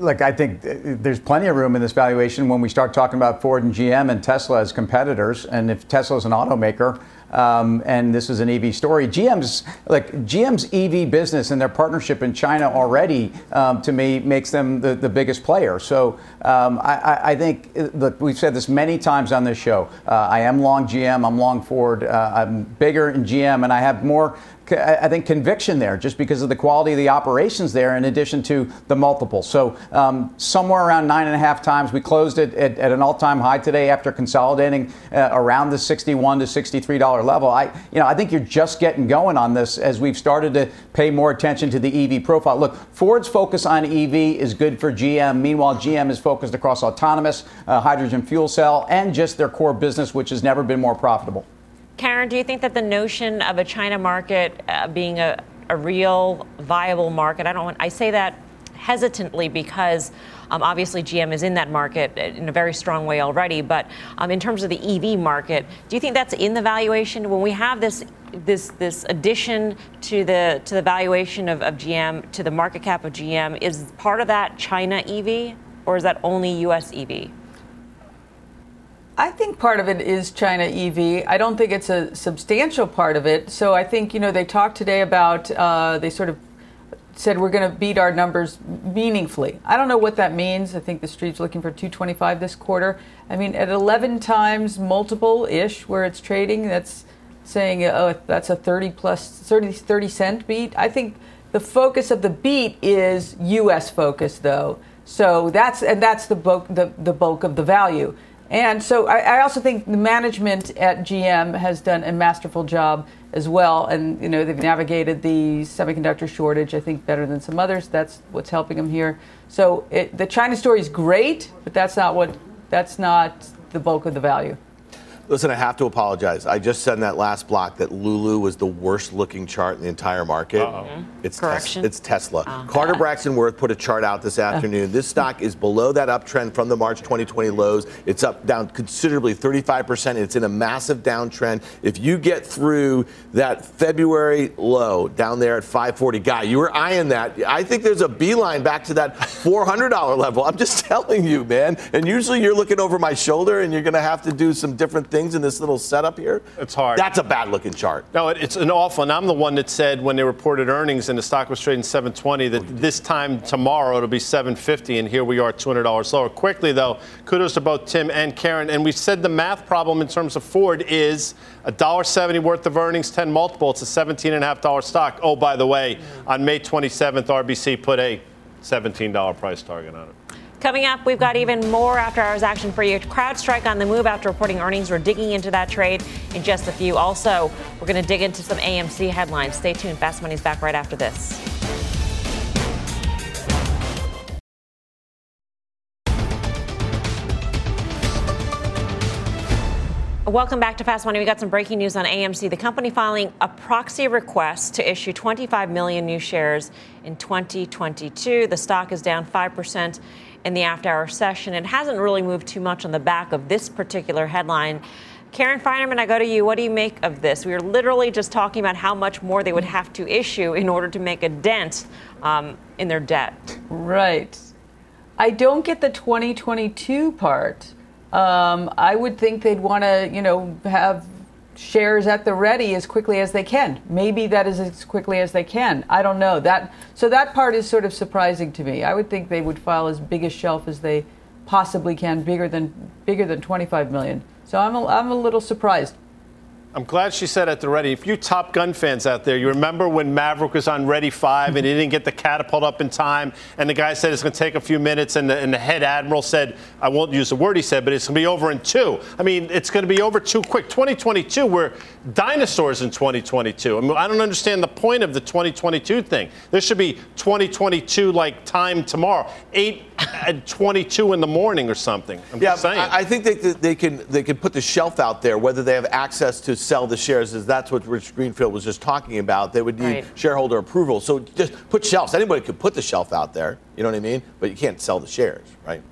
Look, I think there's plenty of room in this valuation when we start talking about Ford and GM and Tesla as competitors. And if Tesla is an automaker, um, and this is an EV story. GM's like GM's EV business and their partnership in China already, um, to me, makes them the, the biggest player. So um, I, I, think look, we've said this many times on this show. Uh, I am long GM. I'm long Ford. Uh, I'm bigger in GM, and I have more I think, conviction there just because of the quality of the operations there, in addition to the multiple. So, um, somewhere around nine and a half times. We closed it at, at an all time high today after consolidating uh, around the 61 to $63 level. I, you know, I think you're just getting going on this as we've started to pay more attention to the EV profile. Look, Ford's focus on EV is good for GM. Meanwhile, GM is focused across autonomous, uh, hydrogen fuel cell, and just their core business, which has never been more profitable. Karen, do you think that the notion of a China market uh, being a, a real viable market, I don't want, I say that hesitantly because um, obviously GM is in that market in a very strong way already. But um, in terms of the EV market, do you think that's in the valuation when we have this this this addition to the to the valuation of, of GM to the market cap of GM? Is part of that China EV or is that only U.S. EV? I think part of it is China EV. I don't think it's a substantial part of it. So I think, you know, they talked today about, uh, they sort of said we're going to beat our numbers meaningfully. I don't know what that means. I think the street's looking for 225 this quarter. I mean, at 11 times multiple ish where it's trading, that's saying, oh, that's a 30 plus 30, 30 cent beat. I think the focus of the beat is U.S. focus, though. So that's and that's the bulk the, the bulk of the value. And so I, I, also think the management at GM has done a masterful job as well. And, you know, they've navigated the semiconductor shortage, I think, better than some others. That's what's helping them here. So it, the China story is great, but that's not what, that's not the bulk of the value. Listen, I have to apologize. I just said in that last block that Lulu was the worst looking chart in the entire market. Uh-oh. Mm-hmm. It's Correction. Tes- it's Tesla. Oh. Carter Braxton Worth put a chart out this afternoon. This stock is below that uptrend from the March 2020 lows. It's up down considerably, 35%. It's in a massive downtrend. If you get through that February low down there at 540, guy, you were eyeing that. I think there's a beeline back to that $400 level. I'm just (laughs) telling you, man. And usually you're looking over my shoulder and you're going to have to do some different things things in this little setup here. It's hard. That's a bad looking chart. No, it's an awful. And I'm the one that said when they reported earnings and the stock was trading 720 that oh, this time tomorrow it'll be 750, and here we are $200 lower. Quickly though, kudos to both Tim and Karen. And we said the math problem in terms of Ford is $1.70 worth of earnings, 10 multiple. It's a $17.5 stock. Oh, by the way, on May 27th, RBC put a $17 price target on it. Coming up, we've got even more after hours action for you. CrowdStrike on the move after reporting earnings. We're digging into that trade in just a few. Also, we're going to dig into some AMC headlines. Stay tuned. Fast Money's back right after this. Welcome back to Fast Money. We got some breaking news on AMC. The company filing a proxy request to issue 25 million new shares in 2022. The stock is down 5% in the after hour session. It hasn't really moved too much on the back of this particular headline. Karen Finerman, I go to you. What do you make of this? We were literally just talking about how much more they would have to issue in order to make a dent um, in their debt. Right. I don't get the 2022 part. Um, I would think they'd want to, you know, have shares at the ready as quickly as they can. Maybe that is as quickly as they can. I don't know. That so that part is sort of surprising to me. I would think they would file as big a shelf as they possibly can, bigger than bigger than 25 million. So I'm a, I'm a little surprised. I'm glad she said at the ready. If you Top Gun fans out there, you remember when Maverick was on Ready 5 and he didn't get the catapult up in time, and the guy said it's going to take a few minutes, and the, and the head admiral said, I won't use the word he said, but it's going to be over in two. I mean, it's going to be over too quick. 2022, we're dinosaurs in 2022. I mean, I don't understand the point of the 2022 thing. There should be 2022 like time tomorrow, 8 at 22 in the morning or something. I'm yeah, just saying. I, I think they, they can they can put the shelf out there. Whether they have access to sell the shares, is that's what Rich Greenfield was just talking about. They would need Right. shareholder approval. So just put shelves. Anybody could put the shelf out there. You know what I mean? But you can't sell the shares, right?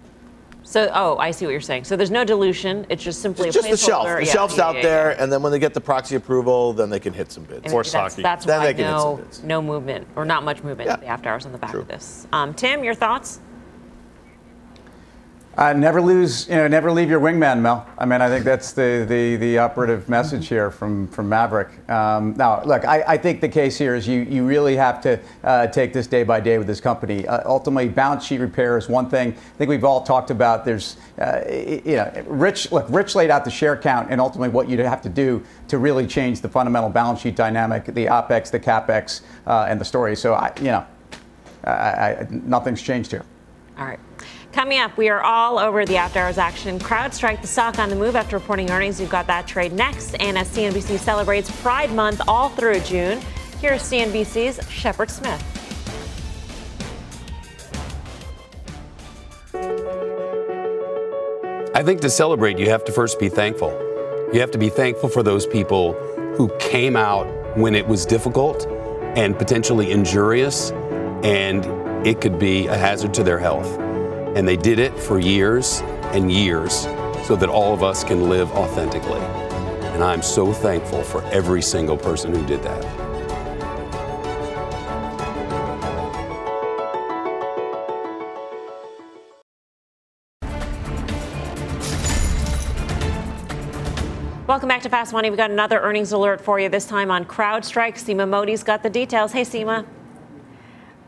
So, oh, I see what you're saying. So there's no dilution. It's just simply Just a the shelf. placeholder. The Yeah, shelf's yeah, out yeah, there, and then when they get the proxy approval, then they can hit some bids. And that's, that's then why they can hit some no, bids. no movement or not much movement in the after hours on the back of this. Um, Tim, your thoughts? Uh, never lose, you know, never leave your wingman, Mel. I mean, I think that's the, the, the operative message here from, from Maverick. Um, now, look, I, I think the case here is you, you really have to uh, take this day by day with this company. Uh, ultimately, balance sheet repair is one thing. I think we've all talked about. There's, uh, you know, Rich, look, Rich laid out the share count and ultimately what you'd have to do to really change the fundamental balance sheet dynamic, the OPEX, the CAPEX, uh, and the story. So, I, you know, I, I, nothing's changed here. All right. Coming up, we are all over the after hours action. CrowdStrike, the stock on the move after reporting earnings. We've got that trade next. And as CNBC celebrates Pride Month all through June, here's CNBC's Shepard Smith. I think to celebrate, you have to first be thankful. You have to be thankful for those people who came out when it was difficult and potentially injurious, and it could be a hazard to their health. And they did it for years and years so that all of us can live authentically. And I'm so thankful for every single person who did that. Welcome back to Fast Money. We've got another earnings alert for you, this time on CrowdStrike. Seema Modi's got the details. Hey, Seema.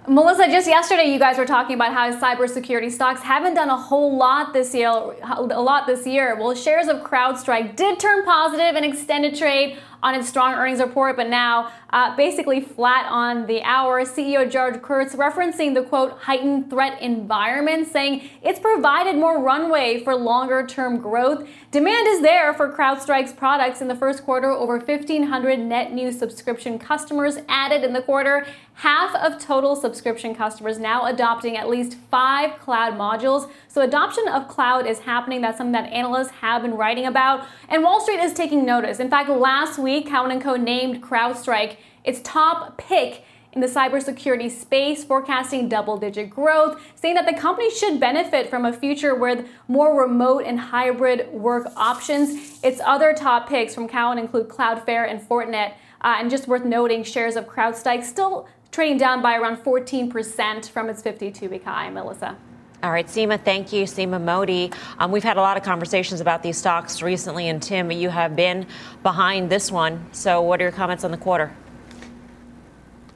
Melissa, just yesterday you guys were talking about how cybersecurity stocks haven't done a whole lot this year. A lot this year. Well, shares of CrowdStrike did turn positive and extended trade on its strong earnings report, but now uh, basically flat on the hour. CEO George Kurtz referencing the quote heightened threat environment, saying it's provided more runway for longer term growth. Demand is there for CrowdStrike's products in the first quarter. Over 1,500 net new subscription customers added in the quarter. Half of total subscription customers now adopting at least five cloud modules. So adoption of cloud is happening. That's something that analysts have been writing about. And Wall Street is taking notice. In fact, last week, Cowen & Co. named CrowdStrike its top pick in the cybersecurity space, forecasting double digit growth, saying that the company should benefit from a future with more remote and hybrid work options. Its other top picks from Cowen include Cloudflare and Fortinet. Uh, and just worth noting, shares of CrowdStrike still trading down by around 14% from its 52 week high. Melissa. All right, Seema, thank you. Seema Modi. Um, we've had a lot of conversations about these stocks recently, and Tim, you have been behind this one. So, what are your comments on the quarter?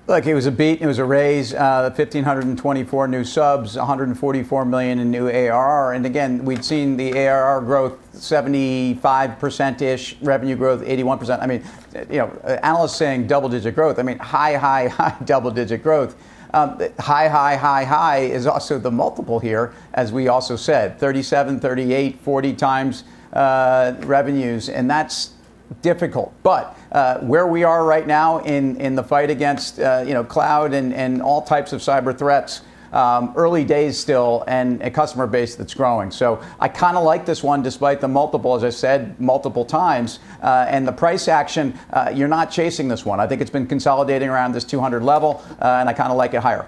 Look, it was a beat. It was a raise. Uh, 1,524 new subs, 144 million in new ARR. And again, we'd seen the ARR growth 75%-ish, revenue growth 81%. I mean, you know, analysts saying double-digit growth. I mean, high, high, (laughs) high double-digit growth. Um, high, high, high, high is also the multiple here, as we also said, 37, 38, 40 times uh, revenues, and that's difficult. But uh, where we are right now in, in the fight against uh, you know cloud and, and all types of cyber threats, um, early days still, and a customer base that's growing. So I kind of like this one, despite the multiple, as I said multiple times, uh, and the price action. Uh, you're not chasing this one. I think it's been consolidating around this 200 level, uh, and I kind of like it higher.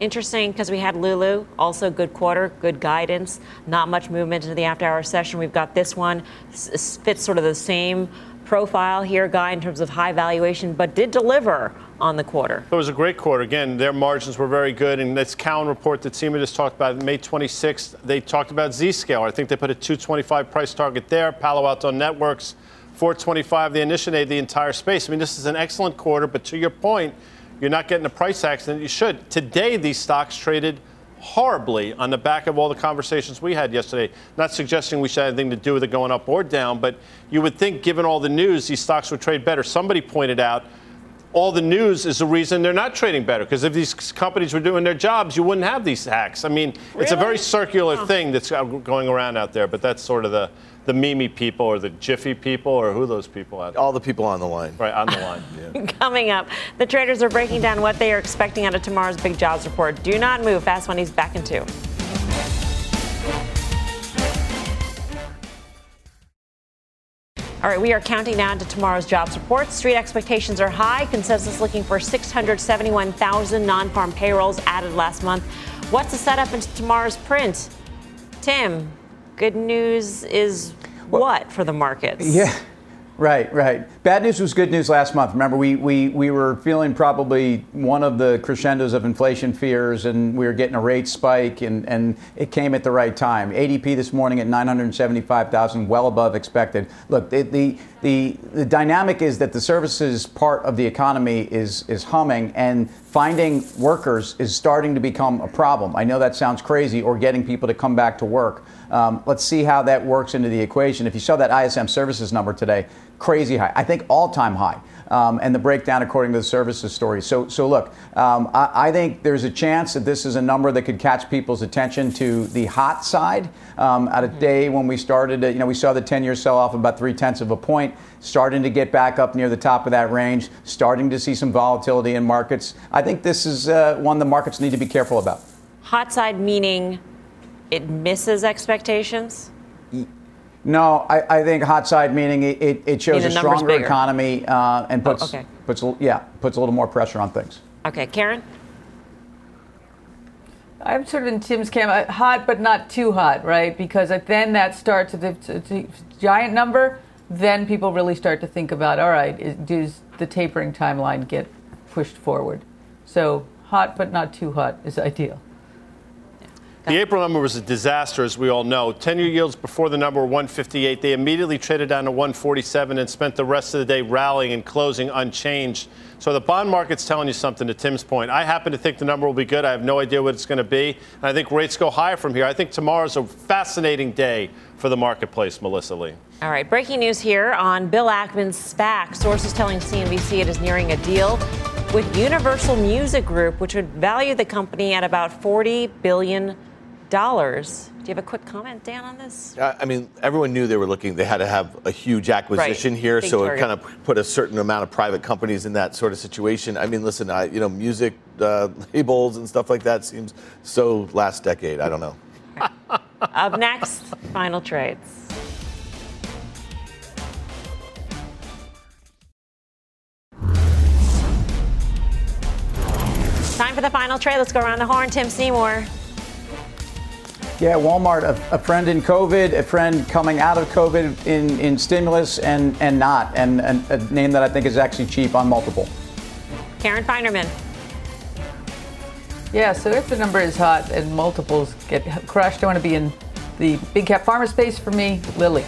Interesting because we had Lulu, also good quarter, good guidance, not much movement into the after hour session. We've got this one, fits sort of the same profile here, Guy, in terms of high valuation, but did deliver on the quarter. It was a great quarter. Again, their margins were very good. And this Cowen report that Seema just talked about, May 26th, they talked about Zscaler. I think they put a 225 price target there. Palo Alto Networks, 425. They initiated the entire space. I mean, this is an excellent quarter, but to your point, you're not getting a price action that you should. Today, these stocks traded horribly on the back of all the conversations we had yesterday. Not suggesting we should have anything to do with it going up or down, but you would think, given all the news, these stocks would trade better. Somebody pointed out all the news is the reason they're not trading better. Because if these companies were doing their jobs, you wouldn't have these hacks. I mean, it's a very circular thing that's uh, going around out there, but that's sort of the, the Mimi people or the Jiffy people or who those people are. All the people on the line. Right, on the line. (laughs) Yeah. (laughs) Coming up, the traders are breaking down what they are expecting out of tomorrow's big jobs report. Do not move. Fast Money's back in two. All right, we are counting down to tomorrow's jobs report. Street expectations are high. Consensus looking for 671,000 non farm payrolls added last month. What's the setup into tomorrow's print? Tim, good news is what for the markets? Yeah. Right, right. Bad news was good news last month. Remember, we, we, we were feeling probably one of the crescendos of inflation fears, and we were getting a rate spike, and, and it came at the right time. ADP this morning at 975,000, well above expected. Look, the, the, the, the dynamic is that the services part of the economy is, is humming, and finding workers is starting to become a problem. I know that sounds crazy, or getting people to come back to work. Um, let's see how that works into the equation. If you saw that ISM services number today, crazy high. I think all time high. Um, and the breakdown according to the services story. So, so look, um, I, I, think there's a chance that this is a number that could catch people's attention to the hot side. Um, at a mm-hmm. day when we started, you know, we saw the 10-year sell-off about three tenths of a point, starting to get back up near the top of that range, starting to see some volatility in markets. I think this is uh, one the markets need to be careful about. Hot side meaning it misses expectations. No, I, I think hot side meaning it, it, it shows a stronger economy uh, and puts, oh, okay. puts yeah puts a little more pressure on things. Okay, Karen. I'm sort of in Tim's camp. Uh, hot, but not too hot, right? Because then that starts at the giant number. Then people really start to think about, all right, is, does the tapering timeline get pushed forward? So hot, but not too hot is ideal. The April number was a disaster, as we all know. 10 year yields before the number were 158. They immediately traded down to 147 and spent the rest of the day rallying and closing unchanged. So the bond market's telling you something to Tim's point. I happen to think the number will be good. I have no idea what it's going to be. And I think rates go higher from here. I think tomorrow's a fascinating day for the marketplace, Melissa Lee. All right, breaking news here on Bill Ackman's SPAC. Sources telling CNBC it is nearing a deal with Universal Music Group, which would value the company at about $40 billion dollars. Do you have a quick comment, Dan, on this? I mean, everyone knew they were looking. They had to have a huge acquisition right. here, Big so target. it kind of put a certain amount of private companies in that sort of situation. I mean, listen, I, you know, music uh, (laughs) labels and stuff like that seems so last decade. I don't know. (laughs) Up next, final trades. Time for the final trade. Let's go around the horn. Tim Seymour. Yeah, Walmart, a, a, friend in COVID, a friend coming out of COVID in, in stimulus, and, and not, and, and a name that I think is actually cheap on multiple. Karen Finerman. Yeah, so if the number is hot and multiples get crushed, I want to be in the big cap pharma space for me, Lilly.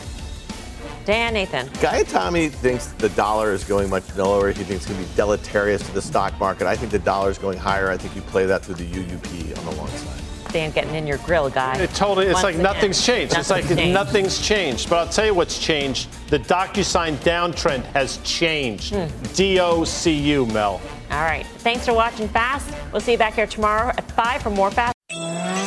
Dan Nathan. Guy Adami thinks the dollar is going much lower. He thinks it's going to be deleterious to the stock market. I think the dollar is going higher. I think you play that through the UUP on the long side stand getting in your grill, guy. It totally, it's like again. nothing's changed. Nothing's it's like changed. nothing's changed. But I'll tell you what's changed. The DocuSign downtrend has changed. Hmm. D-O-C-U, Mel. All right. Thanks for watching Fast. We'll see you back here tomorrow at 5 for more Fast.